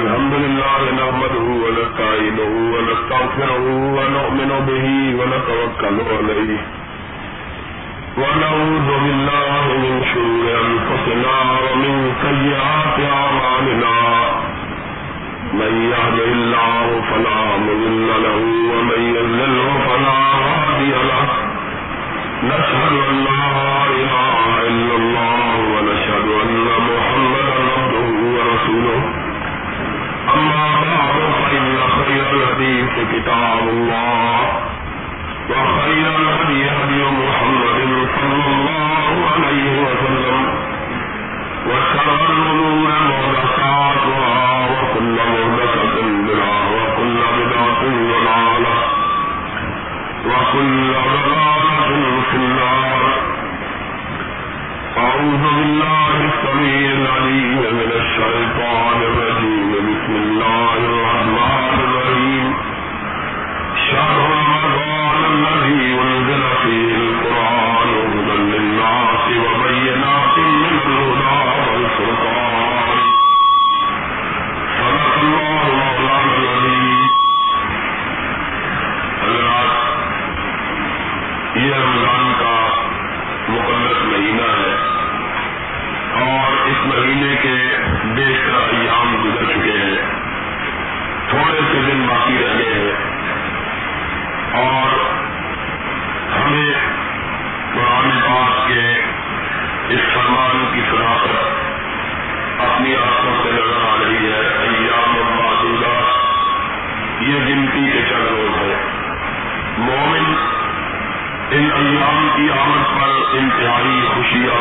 الحمد لله نحمده ونستعينه ونستغفره ونؤمن به ونتوكل عليه. ونعوذ بالله من شرور أنفسنا ومن سيئات أعمالنا. من يهد الله فلا مضل له ومن يضلله فلا هادي له. نشهد أن لا إله إلا الله ونشهد خير الحديث كتاب الله وخير الهدي هدي محمد صلى الله عليه وسلم وشر الأمور محدثاتها وكل محدثة بدعة وكل بدعة ضلالة وكل ضلالة في النار أعوذ بالله السميع العليم من الشيطان الرجيم. بسم الله اور اس مہینے کے بیشتر ایام گزر چکے ہیں تھوڑے سے دن باقی رہ گئے ہیں اور ہمیں قرآن پاک کے اس فرمان کی صداقت اپنی آنکھوں سے نظر آ رہی ہے، ایام معدودہ یہ گنتی کے چند روز ہے مومن ان ایام کی آمد پر انتہائی خوشی اور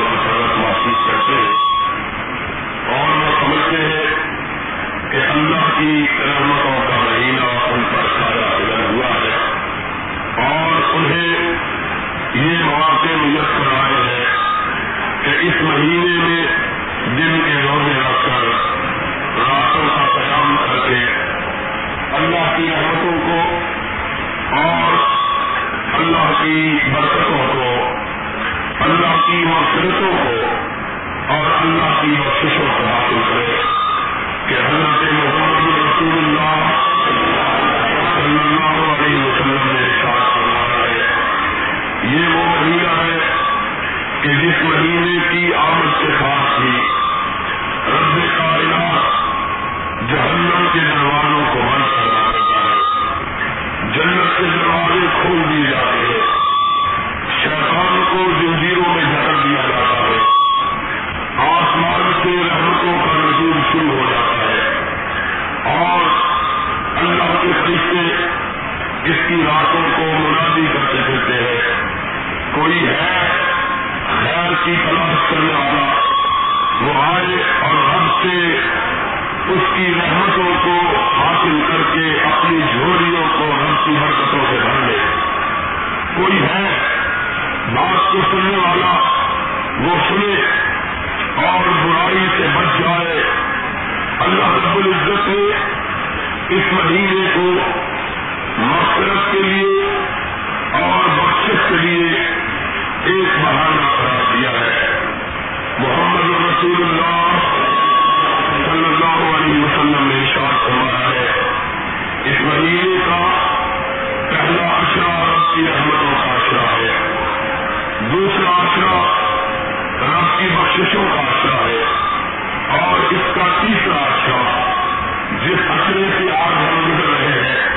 کی آگ بند کر رہے ہیں۔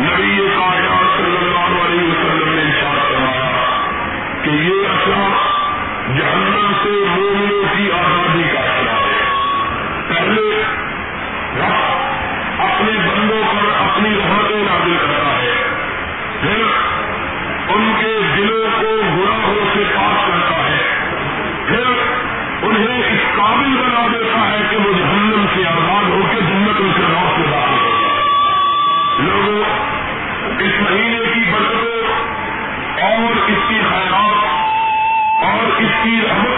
نبی صلی اللہ علیہ وسلم نے ارشاد کہ یہ اثر جہنم سے مومنوں کی آزادی کا اثر ہے۔ پہلے رب اپنے بندوں پر اپنی رحمتیں نازل کرتا ہے۔ پھر ان کے دلوں کو کی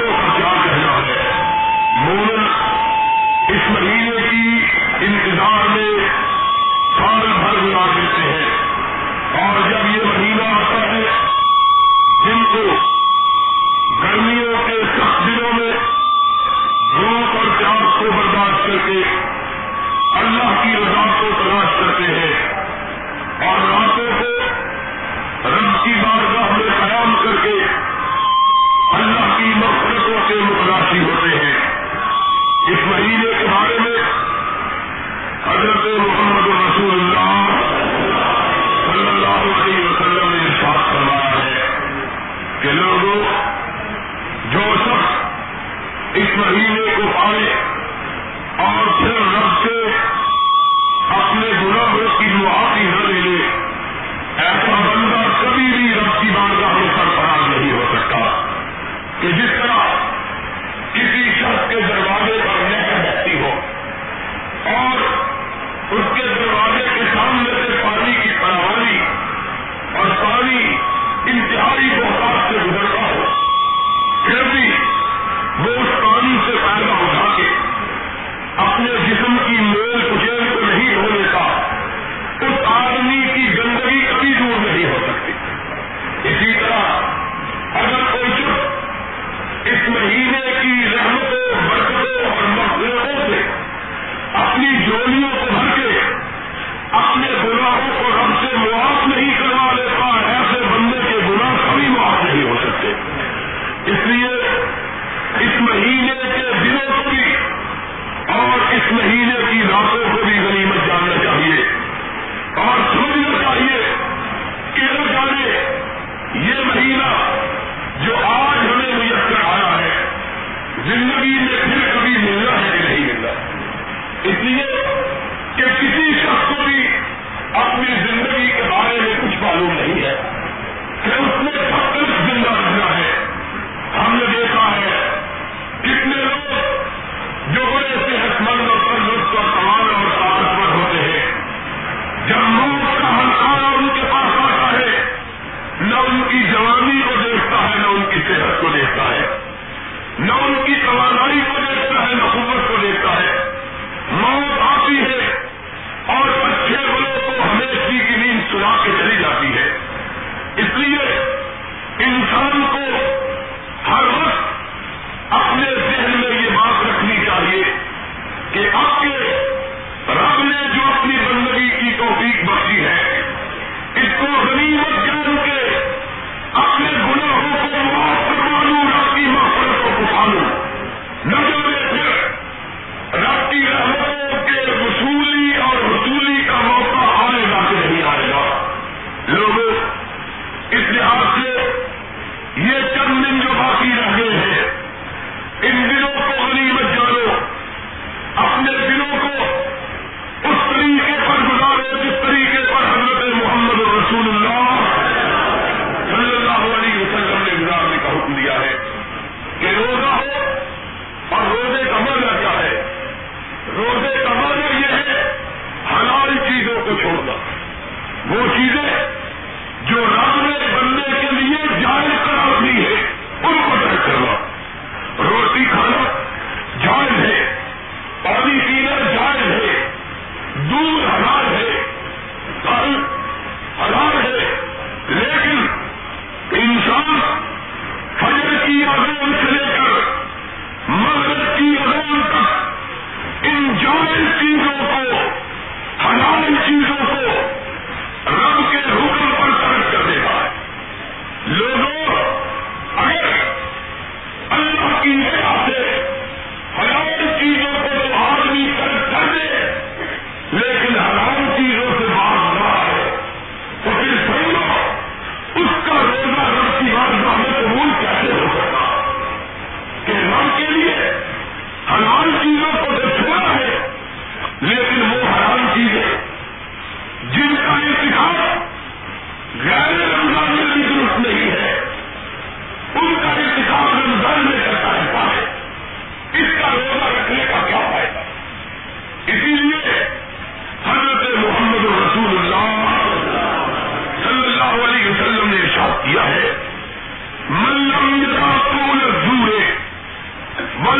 نہ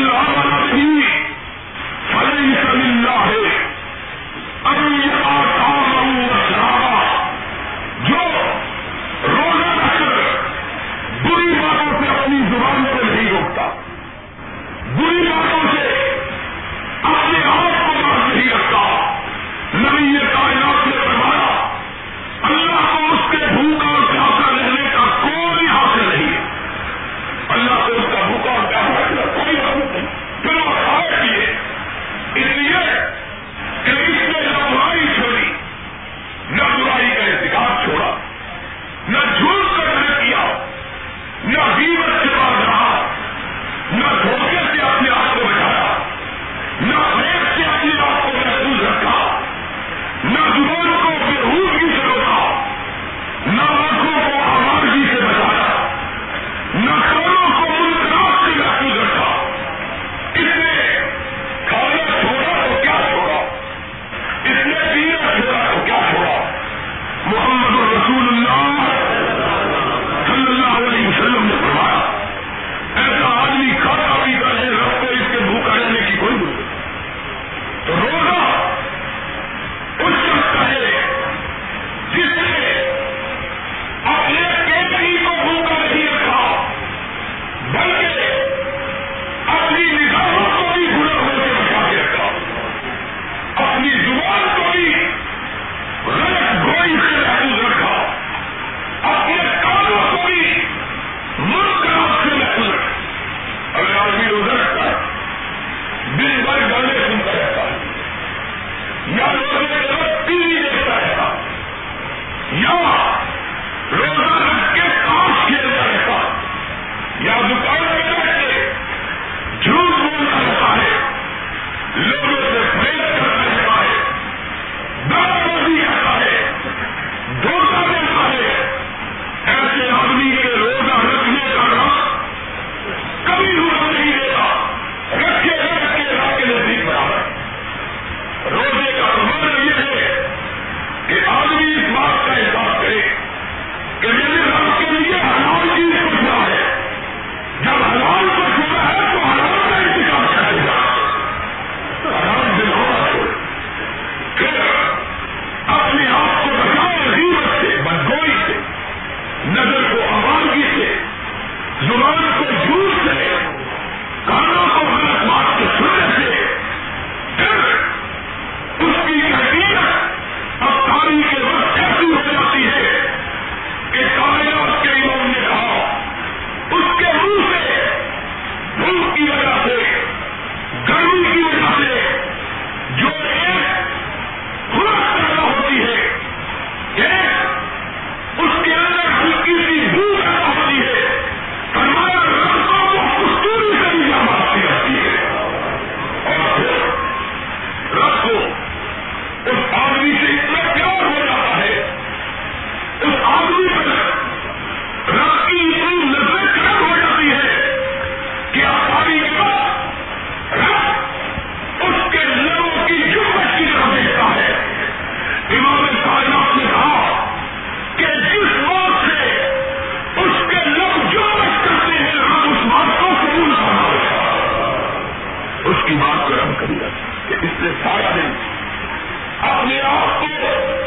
رہتا ہے ایمان کو کر دیا کہ اس نے سارا دن اپنے آپ کو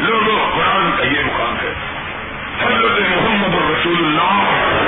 جب میرا جی محمد رسول اللہ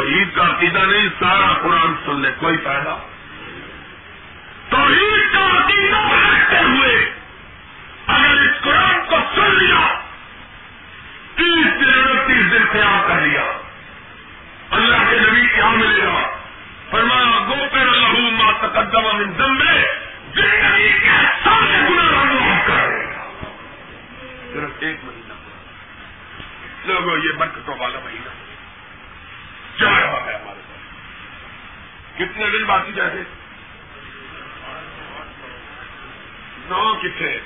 توحید کا عقیدہ نہیں، سارا قرآن سن لے کوئی فائدہ؟ توحید کا عقیدہ رکھتے ہوئے اگر اس قرآن کو سن لیا، تیس دن انتیس دن قیام کر لیا، اللہ کے نبی کیا ملے گا فرمایا، گو پھر اللہ ما تقدم من ذنبے زندگی کے سارے گناہ معاف کر دے گا. صرف ایک مہینہ۔ لوگوں، یہ برکتوں والا مہینہ۔ کیا رہا ہے ہمارے پاس کتنے دن باقی جائے نو کتنے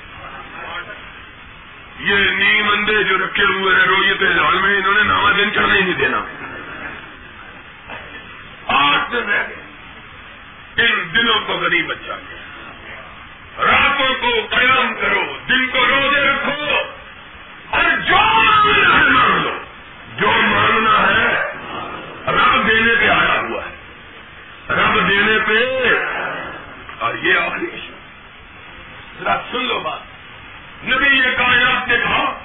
یہ نیم اندے جو رکھے ہوئے ہیں، رویت لال میں، انہوں نے نواں دن چڑھنے نہیں دینا۔ آٹھ دن رہ گئے۔ ان دنوں کو غریب بچا راتوں کو قیام کرو، دن کو روزے رکھو۔ اور جو مانگنا ہے لو جو مانگنا ہے رب دینے پہ آیا ہوا ہے رب دینے پہ۔ اور یہ آخری ذرا سن لو بات۔ نبی یہ کائنات نے کہا،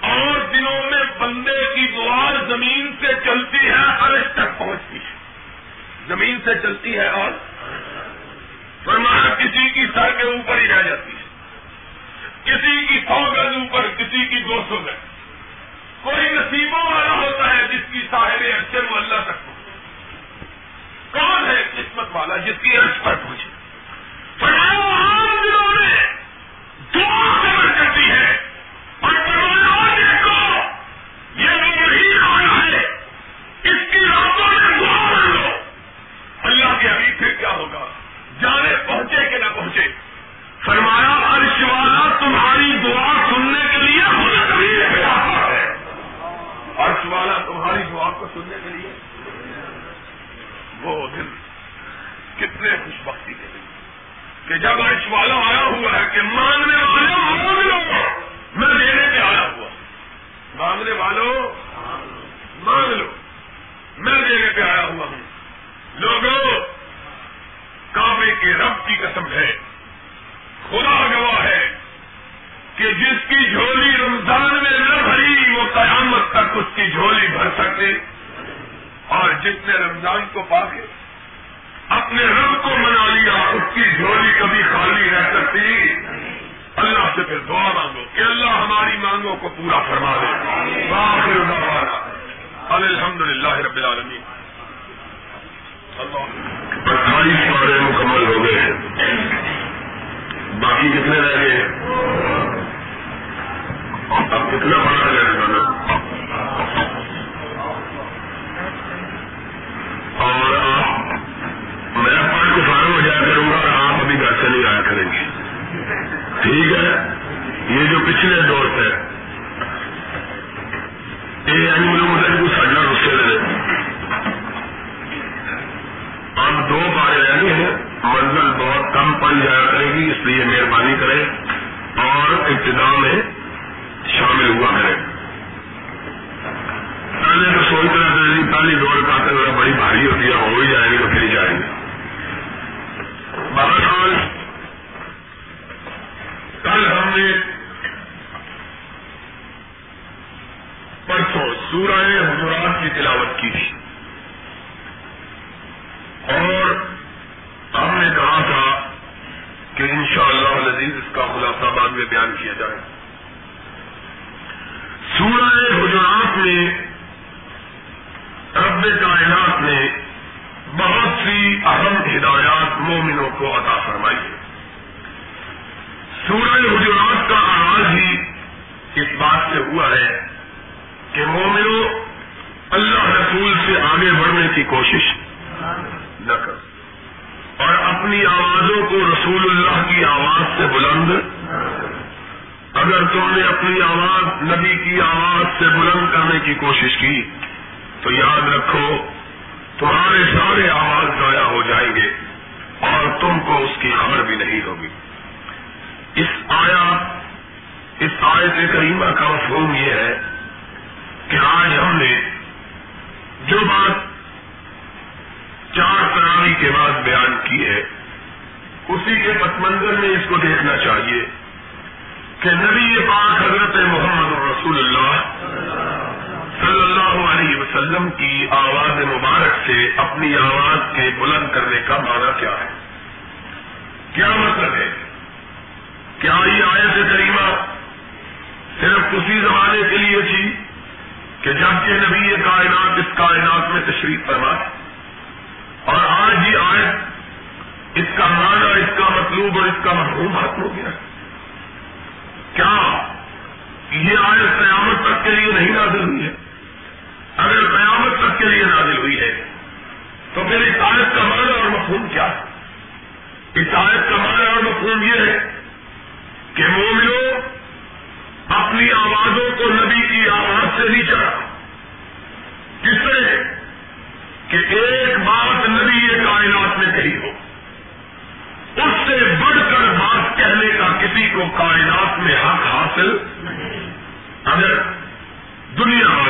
اور دنوں میں بندے کی دعا زمین سے چلتی ہے، عرش تک پہنچتی ہے۔ زمین سے چلتی ہے اور فرمایا کسی کی سر کے اوپر ہی رہ جاتی ہے۔ کسی کی سو گز اوپر، کسی کی دو سو گز۔ کوئی نصیبوں والا ہوتا ہے جس کی ساحل اچھے محلہ تک پہنچے کون ہے قسمت والا جس کی عرض پر پہنچے پڑھاؤ آپ دنوں نے دعا بعد میں بیان کیا جائے۔ سورہ حجرات میں رب رب کائنات نے بہت سی اہم ہدایات مومنوں کو عطا فرمائی ہے سورج حجرات کا آغاز ہی اس بات سے ہوا ہے کہ مومنوں اللہ رسول سے آگے بڑھنے کی کوشش نہ کر اور اپنی آوازوں کو رسول اللہ کی آواز سے بلند اگر تم نے اپنی آواز نبی کی آواز سے بلند کرنے کی کوشش کی، تو یاد رکھو، تمہارے سارے آواز ضائع ہو جائیں گے اور تم کو اس کی خبر بھی نہیں ہوگی۔ اس آیا، اس آیت کریمہ کا مفہوم یہ ہے کہ آج ہم نے جو بات چار تراوی کے بعد بیان کی ہے، اسی کے پس منظر میں اس کو دیکھنا چاہیے۔ کہ نبی پاک حضرت محمد رسول اللہ صلی اللہ علیہ وسلم کی آواز مبارک سے اپنی آواز کے بلند کرنے کا معنی کیا ہے؟ کیا مطلب ہے؟ کیا یہ آیت کریمہ صرف اسی زمانے کے لیے تھی کہ جبکہ نبی کائنات اس کائنات میں تشریف فرما اور آج یہ آیت اس کا معنی، اس کا مطلوب اور اس کا مفہوم ختم ہو گیا۔ ہے کیا؟ یہ آیت قیامت تک کے لیے نہیں نازل ہوئی ہے۔ اگر قیامت تک کے لیے نازل ہوئی ہے، تو پھر اس آیت کا معنی اور مفہوم کیا ہے؟ اس آیت کا معنی اور مفہوم یہ ہے کہ مومنوں اپنی آوازوں کو نبی کی آواز سے نہیں چڑھا جس سے کہ ایک بات نبی یہ کائنات میں کہی ہو اس سے بڑھ کر بات کہنے کا کسی کو کائنات میں ہاں حق حاصل اگر دنیا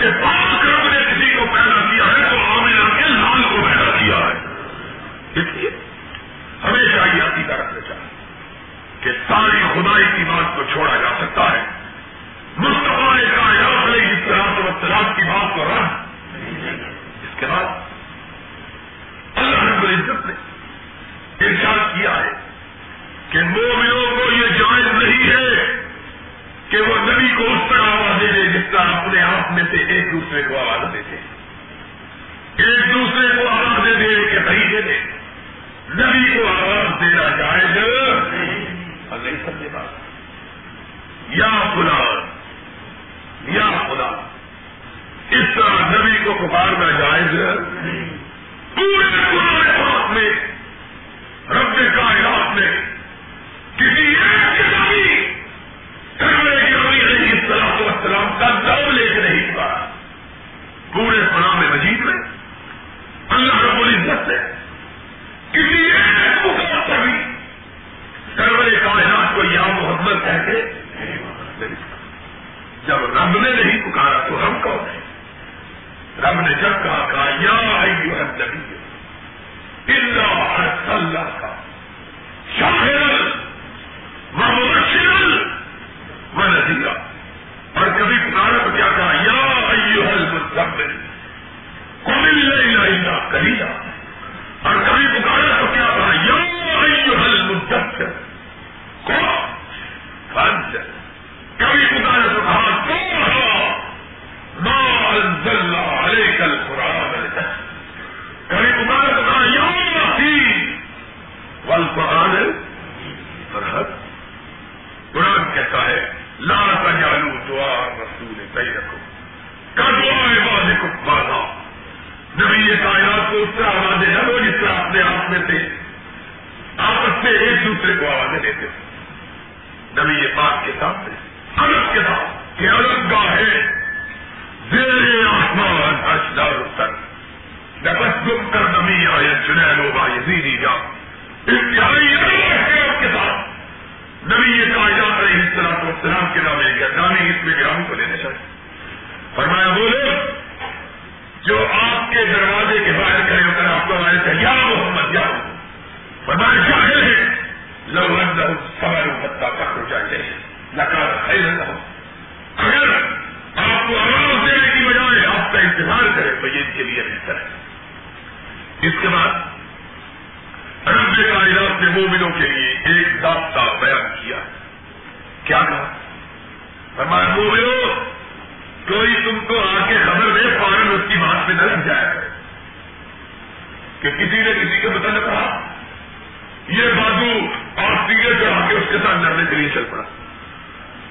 کے بعد قرآن کہتا ہے، لا تجعلوا دعاء الرسول بینکم کدعاء بعضکم بعضا۔ نبی یہ کائنات کو اس طرح آوازیں نہ دو جس طرح اپنے آپ میں سے آپس میں ایک دوسرے کو آوازیں دیتے۔ تھے نبی یہ بات کے سامنے الگ کے ساتھ۔ کہ الگ گاہ ہے۔ زیر آسمان اشدار اتر نفس گم کر نمی آئے چنین ہوگا یزیدی جا۔ انتہائی الگ کے ساتھ۔ نبی یہ کائنات رہی اس طرح کو سلام کے نام لے گیا گانے اس میں گرامی کو لینا چاہیے۔ فرمایا بولے جو آپ کے دروازے کے باہر کھڑے ہو کر آپ کو ہمارے سے، یا محمد، یا فرمایا، جاہل ہے لو رنگ سمر بتا تک ہو جائے نکار خیر نہ اگر آپ کو آواز دینے کی بجائے آپ کا انتظار کرے تو یہ ان کے لیے بہتر ہے۔ اس کے بعد رب کائنات نے مومنوں کے لیے ایک ضابطہ بیان کیا۔ کیا کہا؟ ہمارے مومنوں کوئی تم کو آ کے خبر دے، فوراً اس کی بات پہ نہ لگ جائے۔ کہ کسی نے کسی کے بدل کہا، یہ بازو اور سیگے چڑھا کے اس کے ساتھ لڑنے کے لیے چل پڑا۔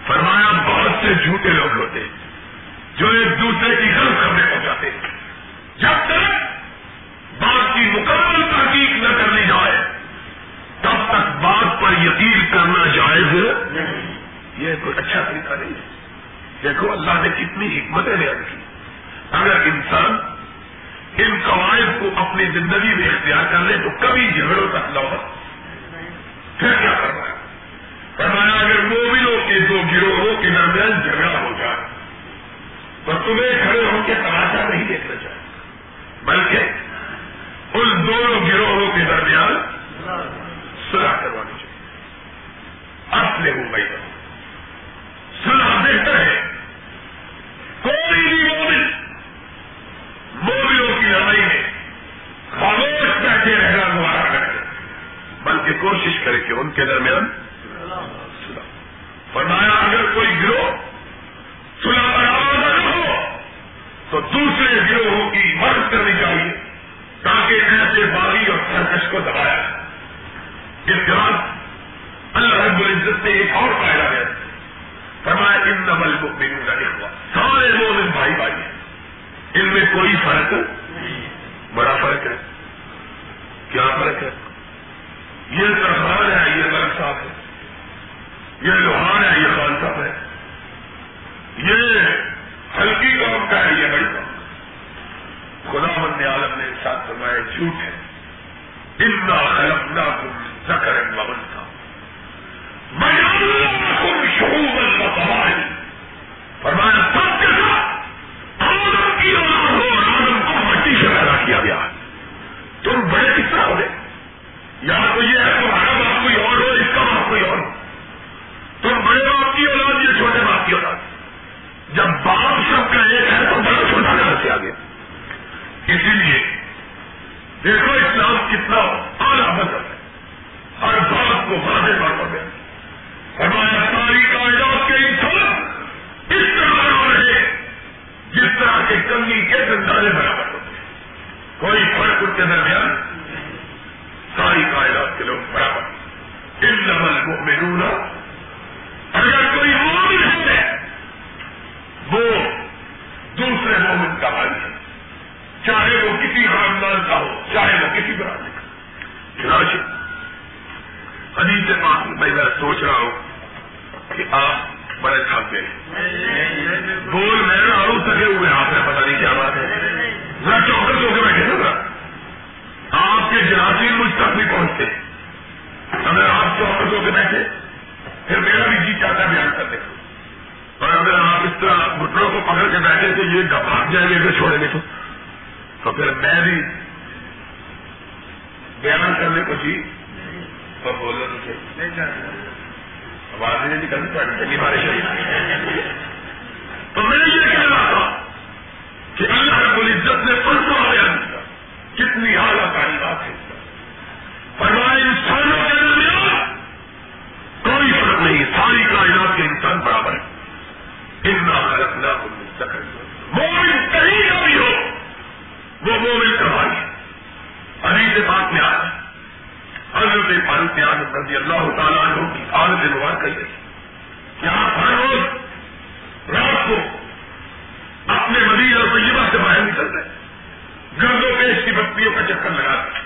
فرمایا، بہت سے جھوٹے لوگ ہوتے جو ایک دوسرے کی غلط خبریں پہنچاتے جب تک بات کی مکمل تحقیق نہ کر یقین کرنا جائز یہ کوئی اچھا طریقہ نہیں ہے۔ دیکھو، اللہ نے کتنی حکمتیں بیان کی۔ اگر انسان ان قواعد کو اپنی زندگی میں اختیار کر لے تو کبھی جھگڑوں تک نہ ہو پھر کیا کرنا ہے؟ فرمایا، اگر مومنوں کے دو گروہوں کے درمیان جھگڑا ہو جائے، تو تمہیں کھڑے ہو کے تماشا نہیں دیکھنا چاہیے، بلکہ ان دونوں گروہوں دوسرے مومن کا بھائی ہے۔ چاہے وہ کسی خاندان کا ہو، چاہے وہ کسی برادری کا۔ چنانچہ، حدیث میں میں سوچ رہا ہوں کہ آپ بڑے تھک گئے بول میں نہ آؤں سکے ہوئے آپ نے پتا نہیں کیا بات ہے۔ ذرا چوکس ہو کے بیٹھے نا ذرا۔ آپ کے جراثیم مجھ تک نہیں پہنچتے۔ اگر آپ چوکس ہو کے بیٹھے، پھر میرا بھی جی چاہتا بیان کرنے کو۔ اور اگر آپ اس طرح گٹروں کو پکڑ کے بیٹھے تو یہ بھاگ جائیں گے اگر چھوڑیں گے تو۔ تو پھر میں بھی بیان کرنے کو جی تو بولو تو آواز نہیں نکلتی چلی ہمارے شریر تو میں یہ کہنا تھا کہ اللہ رب العزت نے پرسوں بیان کیا کتنی اعلیٰ تعلیمات ہے فرمائے انسانوں کے درمیان کوئی فرق نہیں ساری کائنات کے انسان برابر ہے اتنا ہو مومن کہیں کا بھی ہو، وہ مومن ہے۔ ابھی سے بات میں آج حضرت فاروق رضی اللہ تعالیٰ عنہ کی عادت مبارک کہی کہ آپ ہر روز رات کو اپنے مدیر اور طیبہ سے باہر نکلتے گردوں پیش کی بستیوں کا چکر لگاتے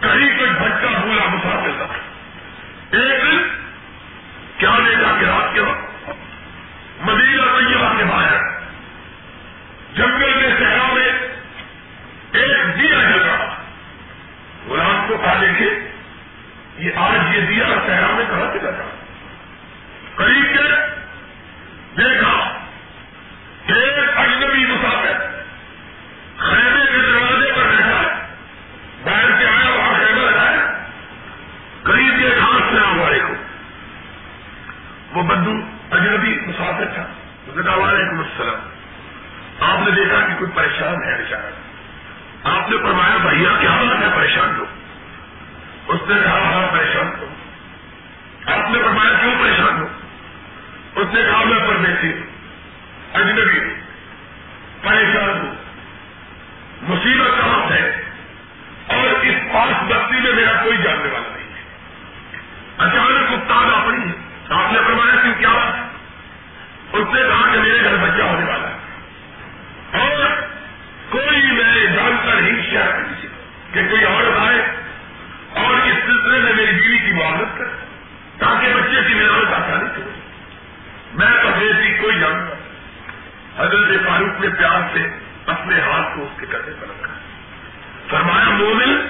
کہیں کوئی بھٹکا بھولا مسافر تھا۔ ایک دن کیا دیکھا کہ رات کے وقت مدینہ اور طیبہ کے باہر۔ جنگل میں، صحرا میں ایک دیا جل رہا۔ غلام کو کہا، دیکھیے، یہ آج یہ دیا صحرا میں کہاں سے لگا قریب کے دیکھا ایک اجنبی مسافر خیمے کے دروازے پر بیٹھا باہر سے آیا وہاں خیمہ لگایا قریب کے ہاتھ سے آم والے کو وہ بدو اجنبی مسافر تھا۔ وعلیکم السلام۔ آپ نے دیکھا کہ کوئی پریشان ہے بیچارہ۔ آپ نے فرمایا، بھیا، کیا بات ہے؟ پریشان ہو۔ اس نے کہا ہاں پریشان ہو۔ آپ نے فرمایا، کیوں پریشان ہو؟ اس نے کہا، میں پردیسی ہوں، اجنبی ہوں، پریشان ہوں۔ مصیبت کہاں ہے اور اس پاس بستی میں میرا کوئی جاننے والا نہیں ہے۔ اچانک افتاد پڑی ہے آپ نے فرمایا کیوں کیا اس نے کہا کہ میرے گھر بچہ ہونے والا ہے۔ اور کوئی میں جانتا نہیں شاید کہ کوئی عورت آئے اور اس سلسلے میں میری بیوی کی معاونت کرے تاکہ بچے کی ملاوٹ آسانی سے میں پردیسی کوئی جانتا حضرت فاروق نے پیار سے اپنے ہاتھ کو اس کے کندھے پر رکھا۔ فرمایا، مومن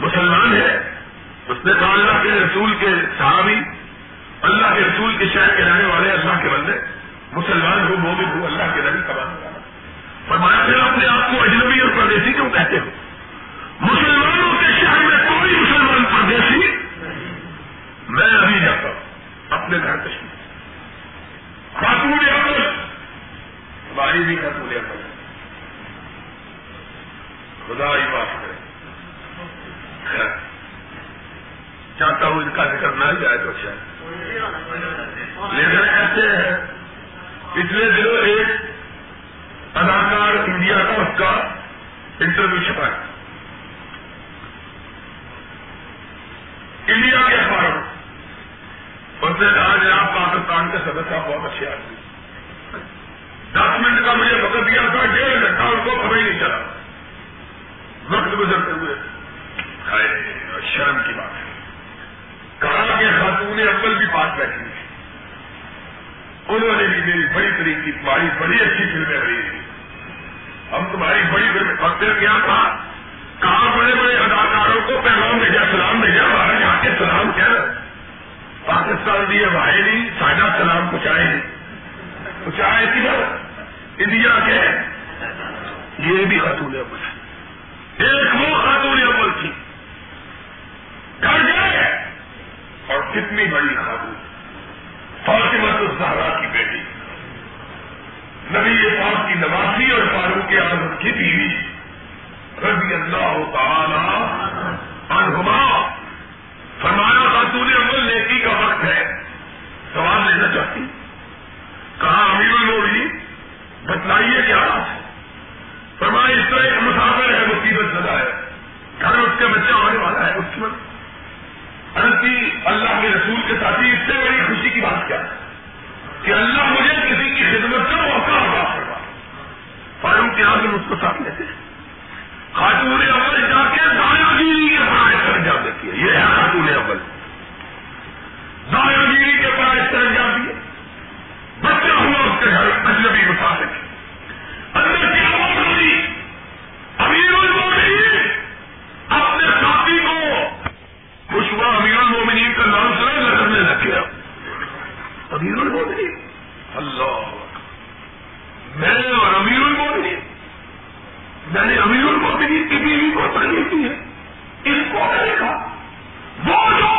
مسلمان ہے۔ اس نے کہا، اللہ کے رسول کے صحابی اللہ کے رسول کے شہر کے رہنے والے اللہ کے بندے، مسلمان ہو، مومن ہو، اللہ کے نبی کا والا فرمایا، پھر اپنے آپ کو اجنبی اور پردیسی کیوں کہتے ہو؟ مسلمانوں کے شہر میں کوئی مسلمان پردیسی میں ابھی جاتا۔ ہوں اپنے گھر تشریف خاتون ہماری بھی خاتون خدا ہی معاف کرے۔ چاہتا ہوں ان کا ذکر نہ جائے تو شاید ایسے پچھلے دنوں ایک اداکار انڈیا کا اس کا انٹرویو چھپا ہے۔ انڈیا کے اخباروں اس نے کہا جناب پاکستان کے صدر صاحب بہت اچھے آدمی دس منٹ کا مجھے وقت دیا تھا، ڈیڑھ گھنٹہ ان کو خبر ہی نہیں چلا۔ وقت گزرتے ہوئے۔ شرم کی بات ہے کہا کہ خاتون اول بھی بات بیٹھی انہوں نے بھی میری بڑی طریقے تمہاری بڑی اچھی فلمیں بنی تھی ہم تمہاری بڑی فلم وقت کیا تھا؟ کہاں بڑے بڑے اداکاروں کو پیغام بھیجا، سلام بھیجا؟ ہمارا جا کے سلام کیا؟ پاکستان دیے بھائی نہیں، ساڈا سلام پہنچائے نہیں۔ پہنچائے کدھر؟ انڈیا کے۔ یہ بھی خاتون اول ایک وہ خاتون اول تھی۔ گھر گئے۔ اور کتنی بڑی خاتون فاطمہ الزہرا کی بیٹی، نبی پاک کی نواسی اور فاروق اعظم کی بیوی، رضی اللہ تعالی عنہما۔ فرمایا خاتون عمل نیکی کا وقت ہے سوال لینا چاہتی۔ کہا امیر الموڑی بتلائیے کیا فرمایا، اس طرح ایک مسافر ہے، مصیبت زدہ ہے۔ گھر اس کے بچہ آنے والا ہے، اس کی اللہ کے رسول کے ساتھی اس سے بڑی خوشی کی بات کیا؟ کہ اللہ مجھے کسی کی خدمت کا موقع ہوگا فاروق کے آگے اس کو ساتھ لیتے خاتون اول جا کے دایا گیری کے پڑھائی سر انجام دیتی ہے۔ یہ ہے خاتون اول۔ دایا گیری کے پڑھائی سر انجام دیے۔ امیر المومنین۔ اللہ میں اور امیر المومنین۔ میں نے امیر المومنین کی بیوی کو تعلیم کی ہے۔ اس کو دیکھا وہ جو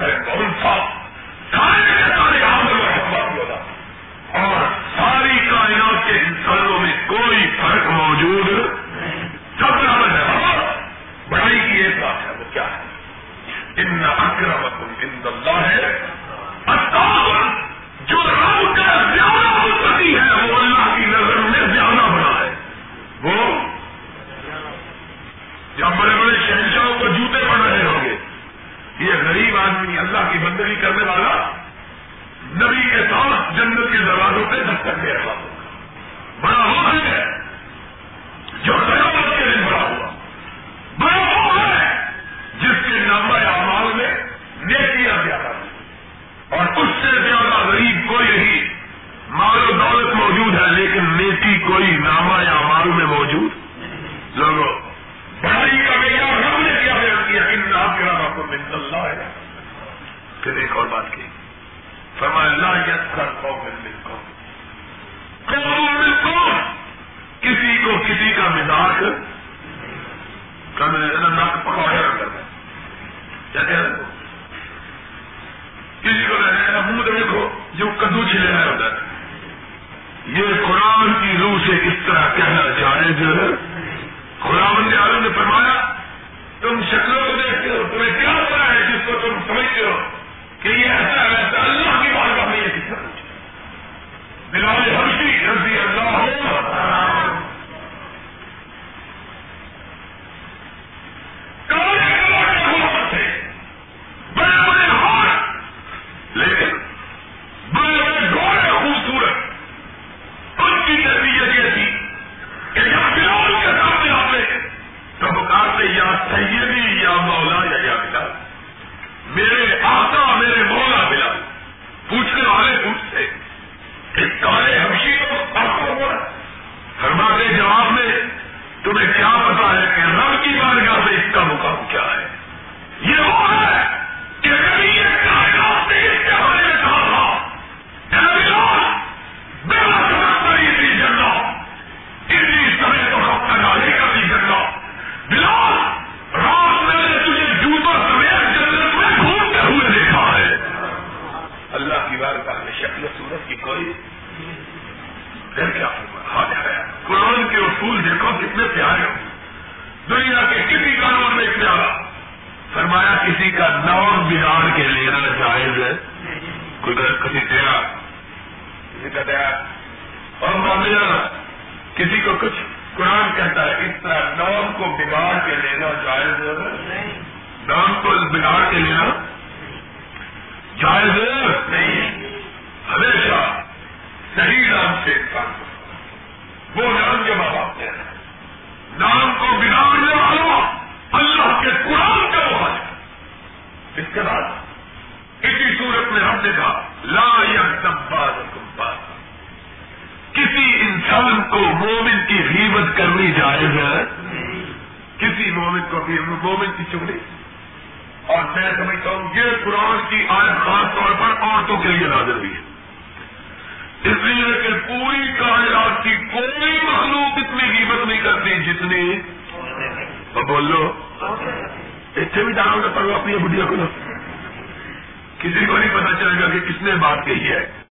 کم ذکر بہت